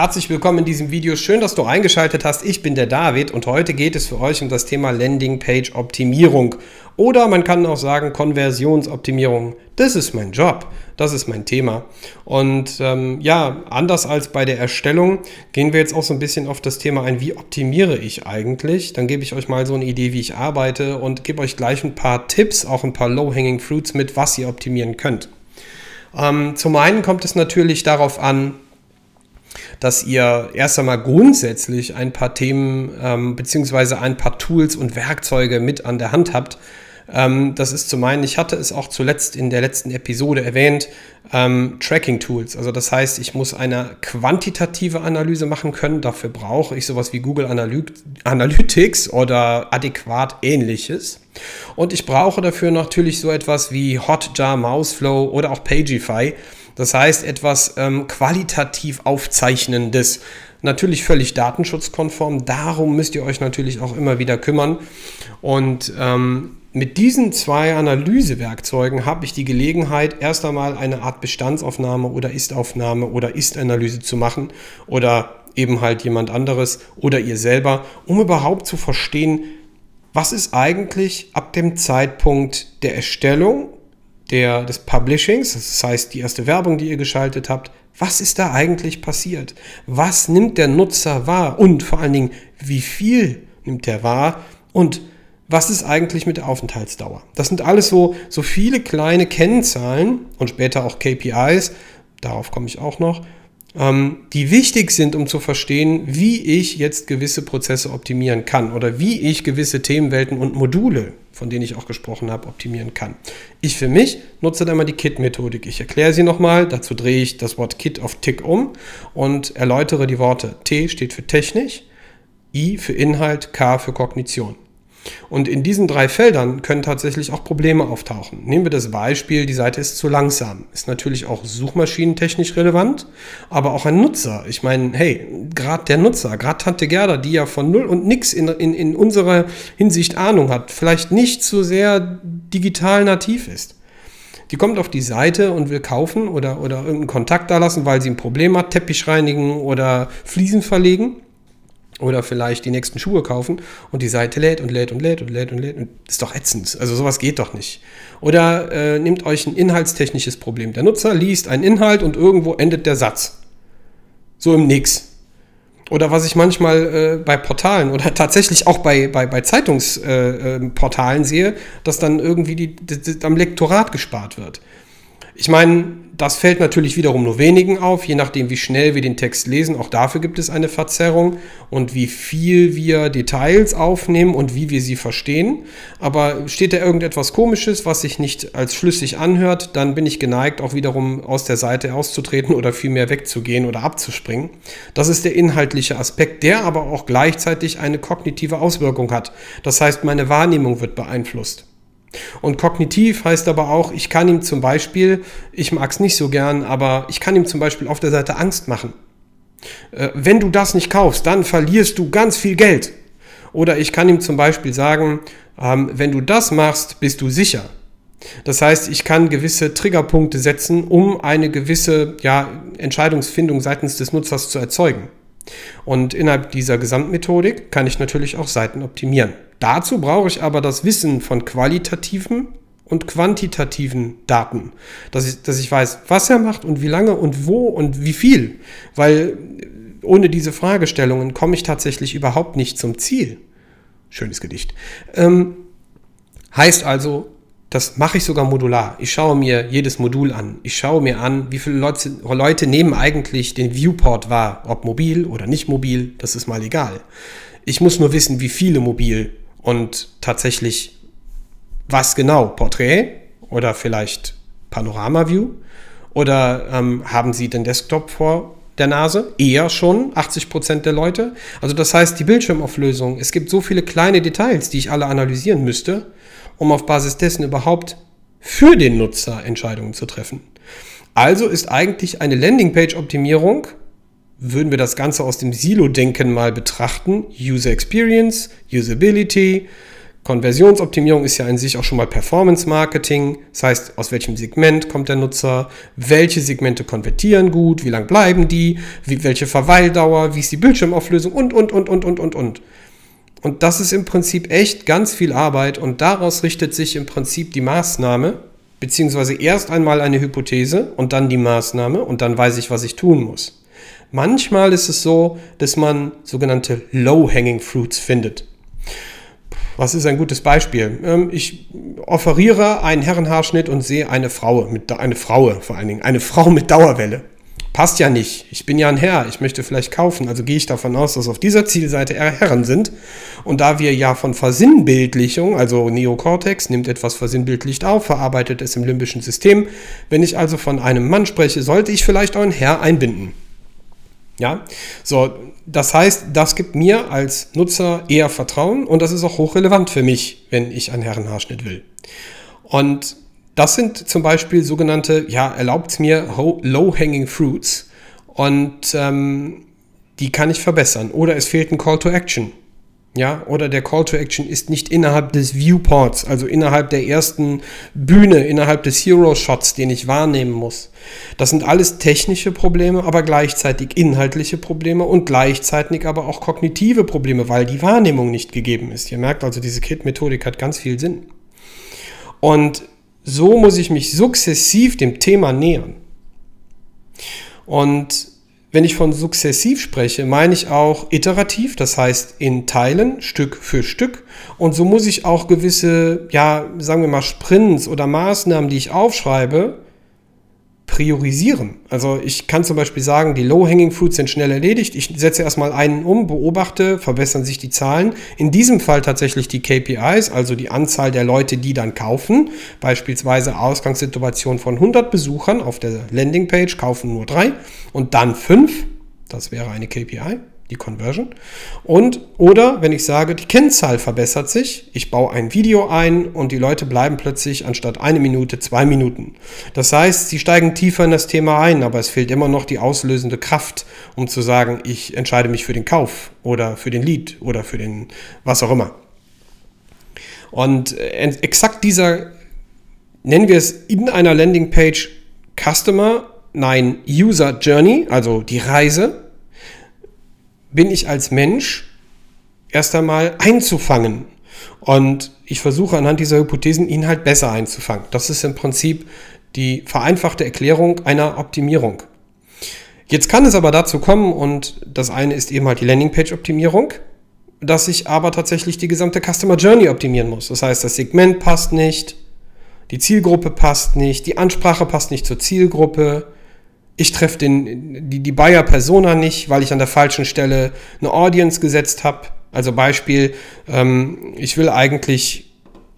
Herzlich willkommen in diesem Video. Schön, dass du eingeschaltet hast. Ich bin der David und heute geht es für euch um das Thema Landingpage Optimierung oder man kann auch sagen Konversionsoptimierung. Das ist mein Job, das ist mein Thema. Und ähm, ja, anders als bei der Erstellung gehen wir jetzt auch so ein bisschen auf das Thema ein, wie optimiere ich eigentlich? Dann gebe ich euch mal so eine Idee, wie ich arbeite und gebe euch gleich ein paar Tipps, auch ein paar Low-Hanging Fruits mit, was ihr optimieren könnt. Ähm, zum einen kommt es natürlich darauf an, dass ihr erst einmal grundsätzlich ein paar Themen ähm, beziehungsweise ein paar Tools und Werkzeuge mit an der Hand habt. Ähm, das ist zum einen, ich hatte es auch zuletzt in der letzten Episode erwähnt, ähm, Tracking-Tools. Also das heißt, ich muss eine quantitative Analyse machen können. Dafür brauche ich sowas wie Google Analytics oder adäquat ähnliches. Und ich brauche dafür natürlich so etwas wie Hotjar, Mouseflow oder auch Pagify das heißt, etwas ähm, qualitativ Aufzeichnendes. Natürlich völlig datenschutzkonform. Darum müsst ihr euch natürlich auch immer wieder kümmern. Und ähm, mit diesen zwei Analysewerkzeugen habe ich die Gelegenheit, erst einmal eine Art Bestandsaufnahme oder Ist-Aufnahme oder Ist-Analyse zu machen oder eben halt jemand anderes oder ihr selber, um überhaupt zu verstehen, was ist eigentlich ab dem Zeitpunkt der Erstellung der, des Publishings, das heißt die erste Werbung, die ihr geschaltet habt, was ist da eigentlich passiert? Was nimmt der Nutzer wahr? Und vor allen Dingen, wie viel nimmt er wahr? Und was ist eigentlich mit der Aufenthaltsdauer? Das sind alles so, so viele kleine Kennzahlen und später auch KPIs, darauf komme ich auch noch, die wichtig sind, um zu verstehen, wie ich jetzt gewisse Prozesse optimieren kann oder wie ich gewisse Themenwelten und Module, von denen ich auch gesprochen habe, optimieren kann. Ich für mich nutze dann mal die KIT-Methodik. Ich erkläre sie nochmal, dazu drehe ich das Wort KIT auf Tick um und erläutere die Worte. T steht für technisch, I für Inhalt, K für Kognition. Und in diesen drei Feldern können tatsächlich auch Probleme auftauchen. Nehmen wir das Beispiel, die Seite ist zu langsam. Ist natürlich auch suchmaschinentechnisch relevant, aber auch ein Nutzer. Ich meine, hey, gerade der Nutzer, gerade Tante Gerda, die ja von null und nix in, in, in unserer Hinsicht Ahnung hat, vielleicht nicht so sehr digital nativ ist. Die kommt auf die Seite und will kaufen oder, oder irgendeinen Kontakt da lassen, weil sie ein Problem hat, Teppich reinigen oder Fliesen verlegen oder vielleicht die nächsten Schuhe kaufen und die Seite lädt und lädt und lädt und lädt und lädt. Und ist doch ätzend. Also sowas geht doch nicht. Oder äh, nehmt euch ein inhaltstechnisches Problem. Der Nutzer liest einen Inhalt und irgendwo endet der Satz. So im Nix. Oder was ich manchmal äh, bei Portalen oder tatsächlich auch bei, bei, bei Zeitungsportalen äh, sehe, dass dann irgendwie die, die, die, am Lektorat gespart wird. Ich meine, das fällt natürlich wiederum nur wenigen auf, je nachdem, wie schnell wir den Text lesen. Auch dafür gibt es eine Verzerrung und wie viel wir Details aufnehmen und wie wir sie verstehen. Aber steht da irgendetwas Komisches, was sich nicht als schlüssig anhört, dann bin ich geneigt, auch wiederum aus der Seite auszutreten oder vielmehr wegzugehen oder abzuspringen. Das ist der inhaltliche Aspekt, der aber auch gleichzeitig eine kognitive Auswirkung hat. Das heißt, meine Wahrnehmung wird beeinflusst. Und kognitiv heißt aber auch, ich kann ihm zum Beispiel, ich mag es nicht so gern, aber ich kann ihm zum Beispiel auf der Seite Angst machen. Äh, wenn du das nicht kaufst, dann verlierst du ganz viel Geld. Oder ich kann ihm zum Beispiel sagen, ähm, wenn du das machst, bist du sicher. Das heißt, ich kann gewisse Triggerpunkte setzen, um eine gewisse ja, Entscheidungsfindung seitens des Nutzers zu erzeugen. Und innerhalb dieser Gesamtmethodik kann ich natürlich auch Seiten optimieren. Dazu brauche ich aber das Wissen von qualitativen und quantitativen Daten, dass ich, dass ich weiß, was er macht und wie lange und wo und wie viel, weil ohne diese Fragestellungen komme ich tatsächlich überhaupt nicht zum Ziel. Schönes Gedicht. Ähm, heißt also, das mache ich sogar modular. Ich schaue mir jedes Modul an. Ich schaue mir an, wie viele Leute, Leute nehmen eigentlich den Viewport wahr, ob mobil oder nicht mobil, das ist mal egal. Ich muss nur wissen, wie viele mobil und tatsächlich was genau? Porträt oder vielleicht Panorama-View? Oder ähm, haben Sie den Desktop vor der Nase? Eher schon, 80% der Leute. Also das heißt, die Bildschirmauflösung, es gibt so viele kleine Details, die ich alle analysieren müsste, um auf Basis dessen überhaupt für den Nutzer Entscheidungen zu treffen. Also ist eigentlich eine Landingpage-Optimierung würden wir das Ganze aus dem Silo-Denken mal betrachten, User Experience, Usability, Konversionsoptimierung ist ja in sich auch schon mal Performance Marketing. Das heißt, aus welchem Segment kommt der Nutzer? Welche Segmente konvertieren gut? Wie lang bleiben die? Wie, welche Verweildauer? Wie ist die Bildschirmauflösung? Und, und, und, und, und, und, und. Und das ist im Prinzip echt ganz viel Arbeit und daraus richtet sich im Prinzip die Maßnahme, beziehungsweise erst einmal eine Hypothese und dann die Maßnahme und dann weiß ich, was ich tun muss. Manchmal ist es so, dass man sogenannte Low-Hanging Fruits findet. Was ist ein gutes Beispiel? Ähm, ich offeriere einen Herrenhaarschnitt und sehe eine Frau, mit, eine Frau vor allen Dingen, eine Frau mit Dauerwelle. Passt ja nicht. Ich bin ja ein Herr, ich möchte vielleicht kaufen. Also gehe ich davon aus, dass auf dieser Zielseite Herren sind. Und da wir ja von Versinnbildlichung, also Neokortex nimmt etwas versinnbildlicht auf, verarbeitet es im limbischen System. Wenn ich also von einem Mann spreche, sollte ich vielleicht auch einen Herr einbinden. Ja, so, das heißt, das gibt mir als Nutzer eher Vertrauen und das ist auch hochrelevant für mich, wenn ich einen Herrenhaarschnitt will. Und das sind zum Beispiel sogenannte, ja, erlaubt mir Low-Hanging Fruits und ähm, die kann ich verbessern. Oder es fehlt ein Call to Action. Ja, oder der Call to Action ist nicht innerhalb des Viewports, also innerhalb der ersten Bühne, innerhalb des Hero Shots, den ich wahrnehmen muss. Das sind alles technische Probleme, aber gleichzeitig inhaltliche Probleme und gleichzeitig aber auch kognitive Probleme, weil die Wahrnehmung nicht gegeben ist. Ihr merkt also, diese Kit-Methodik hat ganz viel Sinn. Und so muss ich mich sukzessiv dem Thema nähern. Und wenn ich von sukzessiv spreche, meine ich auch iterativ, das heißt in Teilen, Stück für Stück. Und so muss ich auch gewisse, ja, sagen wir mal, Sprints oder Maßnahmen, die ich aufschreibe, priorisieren. Also ich kann zum Beispiel sagen, die Low-Hanging Fruits sind schnell erledigt. Ich setze erstmal einen um, beobachte, verbessern sich die Zahlen. In diesem Fall tatsächlich die KPIs, also die Anzahl der Leute, die dann kaufen. Beispielsweise Ausgangssituation von 100 Besuchern auf der Landingpage kaufen nur drei und dann fünf. Das wäre eine KPI die Conversion. Und oder wenn ich sage, die Kennzahl verbessert sich, ich baue ein Video ein und die Leute bleiben plötzlich anstatt eine Minute zwei Minuten. Das heißt, sie steigen tiefer in das Thema ein, aber es fehlt immer noch die auslösende Kraft, um zu sagen, ich entscheide mich für den Kauf oder für den Lead oder für den was auch immer. Und äh, exakt dieser, nennen wir es in einer Landingpage Customer, nein, User Journey, also die Reise, bin ich als Mensch erst einmal einzufangen. Und ich versuche anhand dieser Hypothesen ihn halt besser einzufangen. Das ist im Prinzip die vereinfachte Erklärung einer Optimierung. Jetzt kann es aber dazu kommen, und das eine ist eben halt die Landingpage-Optimierung, dass ich aber tatsächlich die gesamte Customer Journey optimieren muss. Das heißt, das Segment passt nicht, die Zielgruppe passt nicht, die Ansprache passt nicht zur Zielgruppe, ich treffe die, die Buyer Persona nicht, weil ich an der falschen Stelle eine Audience gesetzt habe. Also Beispiel, ähm, ich will eigentlich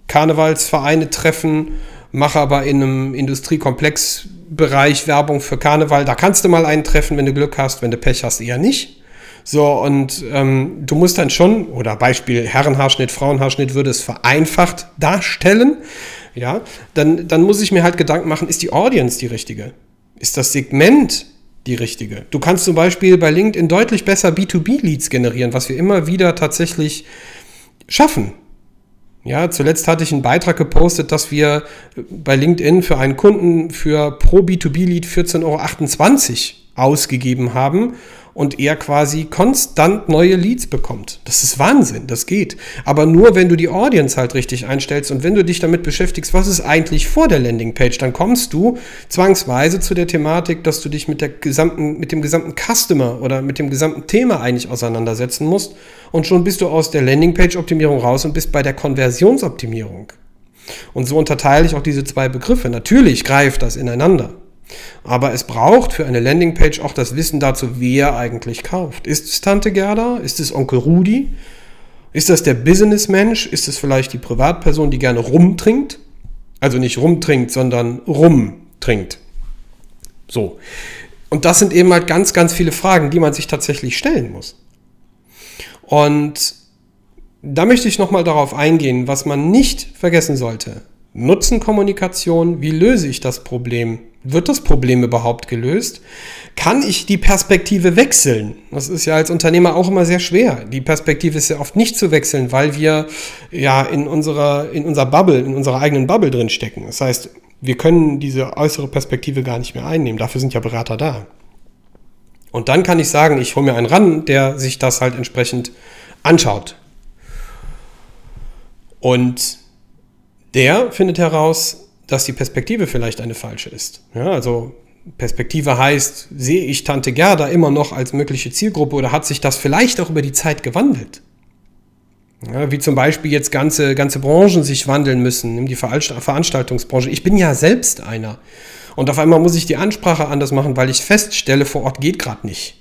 Karnevalsvereine treffen, mache aber in einem Industriekomplexbereich Werbung für Karneval. Da kannst du mal einen treffen, wenn du Glück hast, wenn du Pech hast, eher nicht. So, und ähm, du musst dann schon, oder Beispiel Herrenhaarschnitt, Frauenhaarschnitt würde es vereinfacht darstellen. Ja, dann, dann muss ich mir halt Gedanken machen, ist die Audience die richtige? Ist das Segment die richtige. Du kannst zum Beispiel bei LinkedIn deutlich besser B2B-Leads generieren, was wir immer wieder tatsächlich schaffen. Ja, zuletzt hatte ich einen Beitrag gepostet, dass wir bei LinkedIn für einen Kunden für pro B2B-Lead 14,28 Euro ausgegeben haben und er quasi konstant neue Leads bekommt. Das ist Wahnsinn, das geht. Aber nur, wenn du die Audience halt richtig einstellst und wenn du dich damit beschäftigst, was ist eigentlich vor der Landingpage, dann kommst du zwangsweise zu der Thematik, dass du dich mit, der gesamten, mit dem gesamten Customer oder mit dem gesamten Thema eigentlich auseinandersetzen musst und schon bist du aus der Landingpage-Optimierung raus und bist bei der Konversionsoptimierung. Und so unterteile ich auch diese zwei Begriffe. Natürlich greift das ineinander. Aber es braucht für eine Landingpage auch das Wissen dazu, wer eigentlich kauft. Ist es Tante Gerda? Ist es Onkel Rudi? Ist das der Businessmensch? Ist es vielleicht die Privatperson, die gerne rumtrinkt? Also nicht rumtrinkt, sondern rumtrinkt. So. Und das sind eben halt ganz, ganz viele Fragen, die man sich tatsächlich stellen muss. Und da möchte ich nochmal darauf eingehen, was man nicht vergessen sollte Nutzenkommunikation, wie löse ich das Problem? Wird das Problem überhaupt gelöst? Kann ich die Perspektive wechseln? Das ist ja als Unternehmer auch immer sehr schwer. Die Perspektive ist ja oft nicht zu wechseln, weil wir ja in unserer, in unserer Bubble, in unserer eigenen Bubble drin stecken. Das heißt, wir können diese äußere Perspektive gar nicht mehr einnehmen. Dafür sind ja Berater da. Und dann kann ich sagen, ich hole mir einen ran, der sich das halt entsprechend anschaut. Und der findet heraus, dass die Perspektive vielleicht eine falsche ist. Ja, also Perspektive heißt, sehe ich Tante Gerda immer noch als mögliche Zielgruppe oder hat sich das vielleicht auch über die Zeit gewandelt? Ja, wie zum Beispiel jetzt ganze, ganze Branchen sich wandeln müssen, nimm die Veranstaltungsbranche. Ich bin ja selbst einer. Und auf einmal muss ich die Ansprache anders machen, weil ich feststelle, vor Ort geht gerade nicht.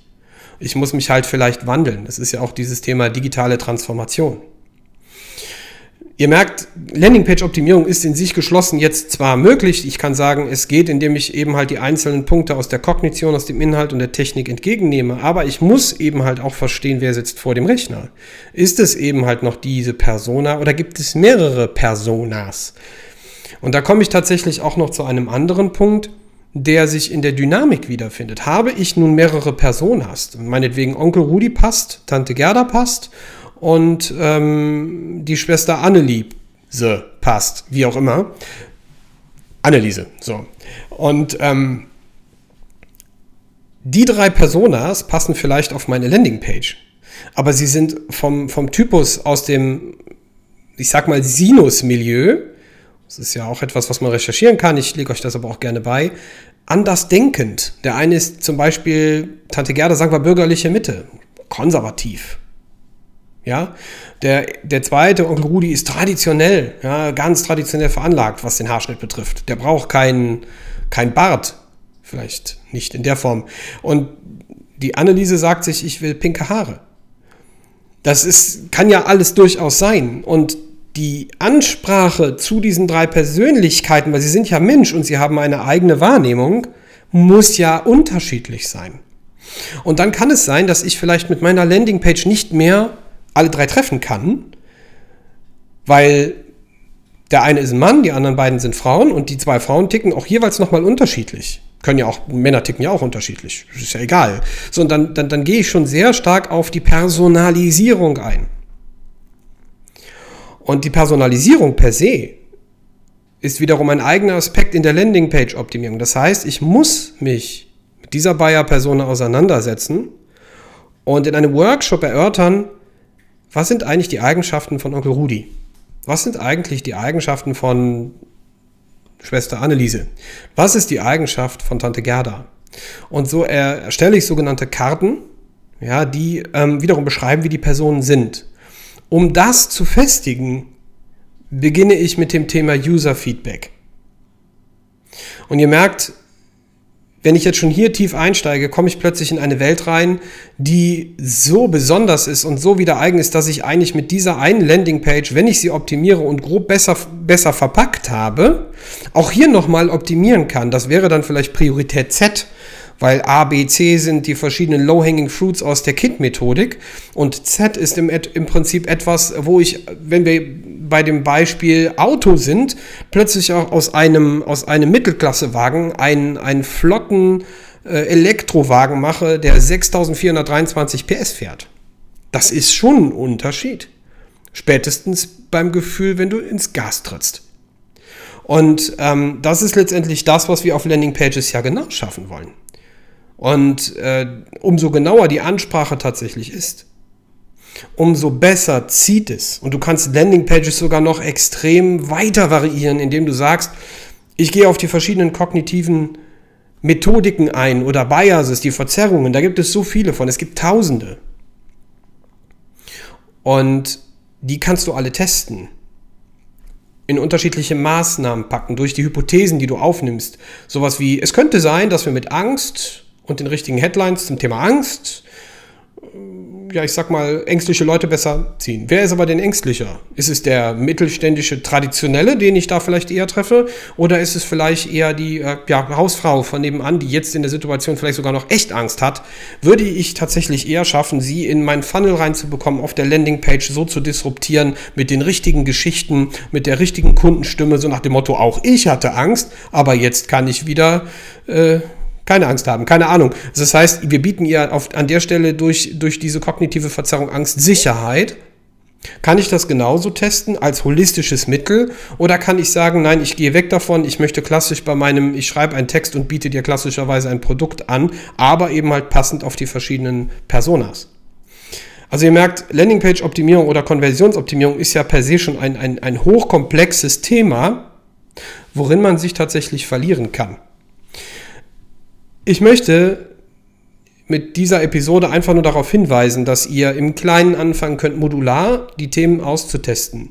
Ich muss mich halt vielleicht wandeln. Das ist ja auch dieses Thema digitale Transformation. Ihr merkt, Landingpage-Optimierung ist in sich geschlossen jetzt zwar möglich, ich kann sagen, es geht, indem ich eben halt die einzelnen Punkte aus der Kognition, aus dem Inhalt und der Technik entgegennehme, aber ich muss eben halt auch verstehen, wer sitzt vor dem Rechner. Ist es eben halt noch diese Persona oder gibt es mehrere Personas? Und da komme ich tatsächlich auch noch zu einem anderen Punkt, der sich in der Dynamik wiederfindet. Habe ich nun mehrere Personas, meinetwegen Onkel Rudi passt, Tante Gerda passt und ähm, die Schwester Anneliese passt, wie auch immer. Anneliese, so. Und ähm, die drei Personas passen vielleicht auf meine Landingpage, aber sie sind vom, vom Typus aus dem, ich sag mal, Sinus-Milieu, das ist ja auch etwas, was man recherchieren kann, ich lege euch das aber auch gerne bei, anders denkend. Der eine ist zum Beispiel, Tante Gerda, sagen wir bürgerliche Mitte, konservativ. Ja, der, der zweite Onkel Rudi ist traditionell, ja, ganz traditionell veranlagt, was den Haarschnitt betrifft. Der braucht keinen kein Bart. Vielleicht nicht in der Form. Und die Anneliese sagt sich, ich will pinke Haare. Das ist, kann ja alles durchaus sein. Und die Ansprache zu diesen drei Persönlichkeiten, weil sie sind ja Mensch und sie haben eine eigene Wahrnehmung, muss ja unterschiedlich sein. Und dann kann es sein, dass ich vielleicht mit meiner Landingpage nicht mehr alle drei treffen kann, weil der eine ist ein Mann, die anderen beiden sind Frauen und die zwei Frauen ticken auch jeweils nochmal unterschiedlich. Können ja auch, Männer ticken ja auch unterschiedlich, ist ja egal. So, und dann, dann, dann gehe ich schon sehr stark auf die Personalisierung ein. Und die Personalisierung per se ist wiederum ein eigener Aspekt in der Landingpage-Optimierung. Das heißt, ich muss mich mit dieser Buyer-Persona auseinandersetzen und in einem Workshop erörtern, was sind eigentlich die Eigenschaften von Onkel Rudi? Was sind eigentlich die Eigenschaften von Schwester Anneliese? Was ist die Eigenschaft von Tante Gerda? Und so erstelle ich sogenannte Karten, ja, die ähm, wiederum beschreiben, wie die Personen sind. Um das zu festigen, beginne ich mit dem Thema User Feedback. Und ihr merkt, wenn ich jetzt schon hier tief einsteige, komme ich plötzlich in eine Welt rein, die so besonders ist und so wieder eigen ist, dass ich eigentlich mit dieser einen Landingpage, wenn ich sie optimiere und grob besser, besser verpackt habe, auch hier nochmal optimieren kann. Das wäre dann vielleicht Priorität Z weil A, B, C sind die verschiedenen Low-Hanging Fruits aus der Kind-Methodik und Z ist im, im Prinzip etwas, wo ich, wenn wir bei dem Beispiel Auto sind, plötzlich auch aus einem, aus einem Mittelklassewagen einen, einen flotten äh, Elektrowagen mache, der 6423 PS fährt. Das ist schon ein Unterschied. Spätestens beim Gefühl, wenn du ins Gas trittst. Und ähm, das ist letztendlich das, was wir auf Landingpages ja genau schaffen wollen. Und äh, umso genauer die Ansprache tatsächlich ist, umso besser zieht es. Und du kannst Landingpages sogar noch extrem weiter variieren, indem du sagst, ich gehe auf die verschiedenen kognitiven Methodiken ein oder Biases, die Verzerrungen. Da gibt es so viele von. Es gibt Tausende. Und die kannst du alle testen. In unterschiedliche Maßnahmen packen, durch die Hypothesen, die du aufnimmst. Sowas wie, es könnte sein, dass wir mit Angst und den richtigen Headlines zum Thema Angst ja, ich sag mal, ängstliche Leute besser ziehen. Wer ist aber denn ängstlicher? Ist es der mittelständische Traditionelle, den ich da vielleicht eher treffe? Oder ist es vielleicht eher die äh, ja, Hausfrau von nebenan, die jetzt in der Situation vielleicht sogar noch echt Angst hat? Würde ich tatsächlich eher schaffen, sie in meinen Funnel reinzubekommen, auf der Landingpage so zu disruptieren, mit den richtigen Geschichten, mit der richtigen Kundenstimme, so nach dem Motto, auch ich hatte Angst, aber jetzt kann ich wieder... Äh, keine Angst haben, keine Ahnung. Das heißt, wir bieten ihr auf, an der Stelle durch, durch diese kognitive Verzerrung Angst Sicherheit. Kann ich das genauso testen als holistisches Mittel oder kann ich sagen, nein, ich gehe weg davon, ich möchte klassisch bei meinem, ich schreibe einen Text und biete dir klassischerweise ein Produkt an, aber eben halt passend auf die verschiedenen Personas. Also ihr merkt, Landingpage-Optimierung oder Konversionsoptimierung ist ja per se schon ein, ein, ein hochkomplexes Thema, worin man sich tatsächlich verlieren kann. Ich möchte mit dieser Episode einfach nur darauf hinweisen, dass ihr im Kleinen anfangen könnt, modular die Themen auszutesten.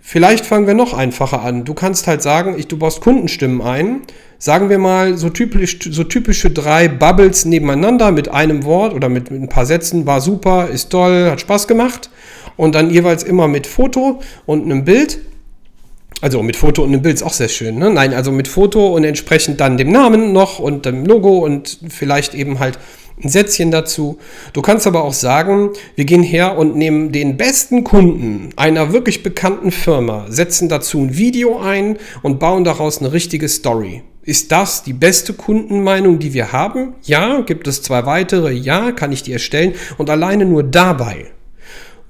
Vielleicht fangen wir noch einfacher an. Du kannst halt sagen, ich, du baust Kundenstimmen ein. Sagen wir mal so, typisch, so typische drei Bubbles nebeneinander mit einem Wort oder mit, mit ein paar Sätzen. War super, ist toll, hat Spaß gemacht. Und dann jeweils immer mit Foto und einem Bild. Also mit Foto und einem Bild ist auch sehr schön. Ne? Nein, also mit Foto und entsprechend dann dem Namen noch und dem Logo und vielleicht eben halt ein Sätzchen dazu. Du kannst aber auch sagen, wir gehen her und nehmen den besten Kunden einer wirklich bekannten Firma, setzen dazu ein Video ein und bauen daraus eine richtige Story. Ist das die beste Kundenmeinung, die wir haben? Ja. Gibt es zwei weitere? Ja. Kann ich die erstellen? Und alleine nur dabei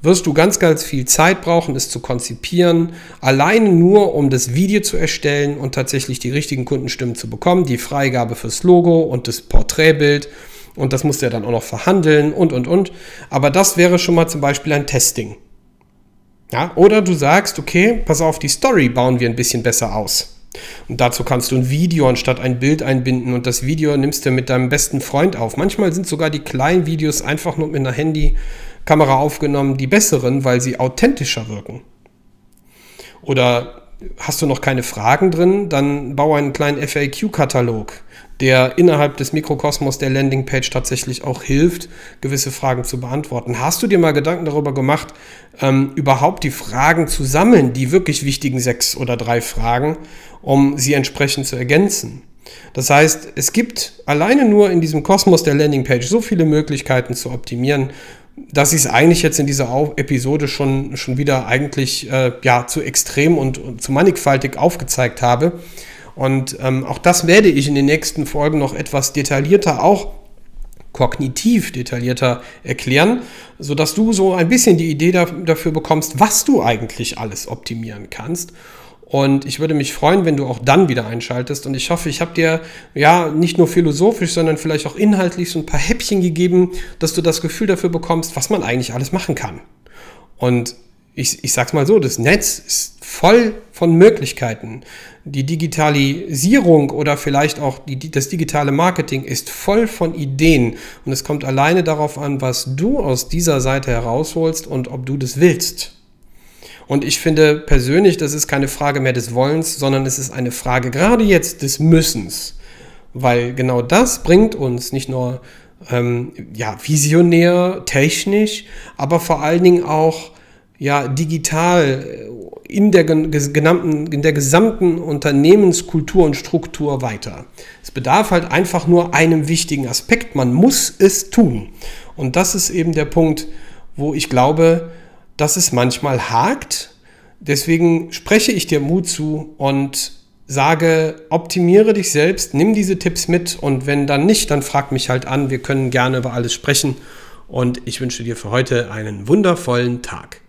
wirst du ganz, ganz viel Zeit brauchen, es zu konzipieren, alleine nur um das Video zu erstellen und tatsächlich die richtigen Kundenstimmen zu bekommen, die Freigabe fürs Logo und das Porträtbild. Und das musst du ja dann auch noch verhandeln und, und, und. Aber das wäre schon mal zum Beispiel ein Testing. Ja, oder du sagst, okay, pass auf, die Story bauen wir ein bisschen besser aus. Und dazu kannst du ein Video anstatt ein Bild einbinden und das Video nimmst du mit deinem besten Freund auf. Manchmal sind sogar die kleinen Videos einfach nur mit einer Handykamera aufgenommen, die besseren, weil sie authentischer wirken. Oder hast du noch keine Fragen drin, dann baue einen kleinen FAQ-Katalog, der innerhalb des Mikrokosmos der Landingpage tatsächlich auch hilft, gewisse Fragen zu beantworten. Hast du dir mal Gedanken darüber gemacht, ähm, überhaupt die Fragen zu sammeln, die wirklich wichtigen sechs oder drei Fragen, um sie entsprechend zu ergänzen? Das heißt, es gibt alleine nur in diesem Kosmos der Landingpage so viele Möglichkeiten zu optimieren, dass ich es eigentlich jetzt in dieser Episode schon, schon wieder eigentlich äh, ja, zu extrem und, und, zu mannigfaltig aufgezeigt habe. Und ähm, auch das werde ich in den nächsten Folgen noch etwas detaillierter, auch kognitiv detaillierter erklären, sodass du so ein bisschen die Idee dafür bekommst, was du eigentlich alles optimieren kannst. Und ich würde mich freuen, wenn du auch dann wieder einschaltest. Und ich hoffe, ich habe dir ja nicht nur philosophisch, sondern vielleicht auch inhaltlich so ein paar Häppchen gegeben, dass du das Gefühl dafür bekommst, was man eigentlich alles machen kann. Und ich, ich sag's mal so, das Netz ist voll von Möglichkeiten. Die Digitalisierung oder vielleicht auch die, das digitale Marketing ist voll von Ideen. Und es kommt alleine darauf an, was du aus dieser Seite herausholst und ob du das willst. Und ich finde persönlich, das ist keine Frage mehr des Wollens, sondern es ist eine Frage gerade jetzt des Müssens. Weil genau das bringt uns nicht nur ähm, ja, visionär, technisch, aber vor allen Dingen auch ja, digital in der, genannten, in der gesamten Unternehmenskultur und Struktur weiter. Es bedarf halt einfach nur einem wichtigen Aspekt. Man muss es tun. Und das ist eben der Punkt, wo ich glaube, dass es manchmal hakt. Deswegen spreche ich dir Mut zu und sage, optimiere dich selbst, nimm diese Tipps mit und wenn dann nicht, dann frag mich halt an. Wir können gerne über alles sprechen und ich wünsche dir für heute einen wundervollen Tag.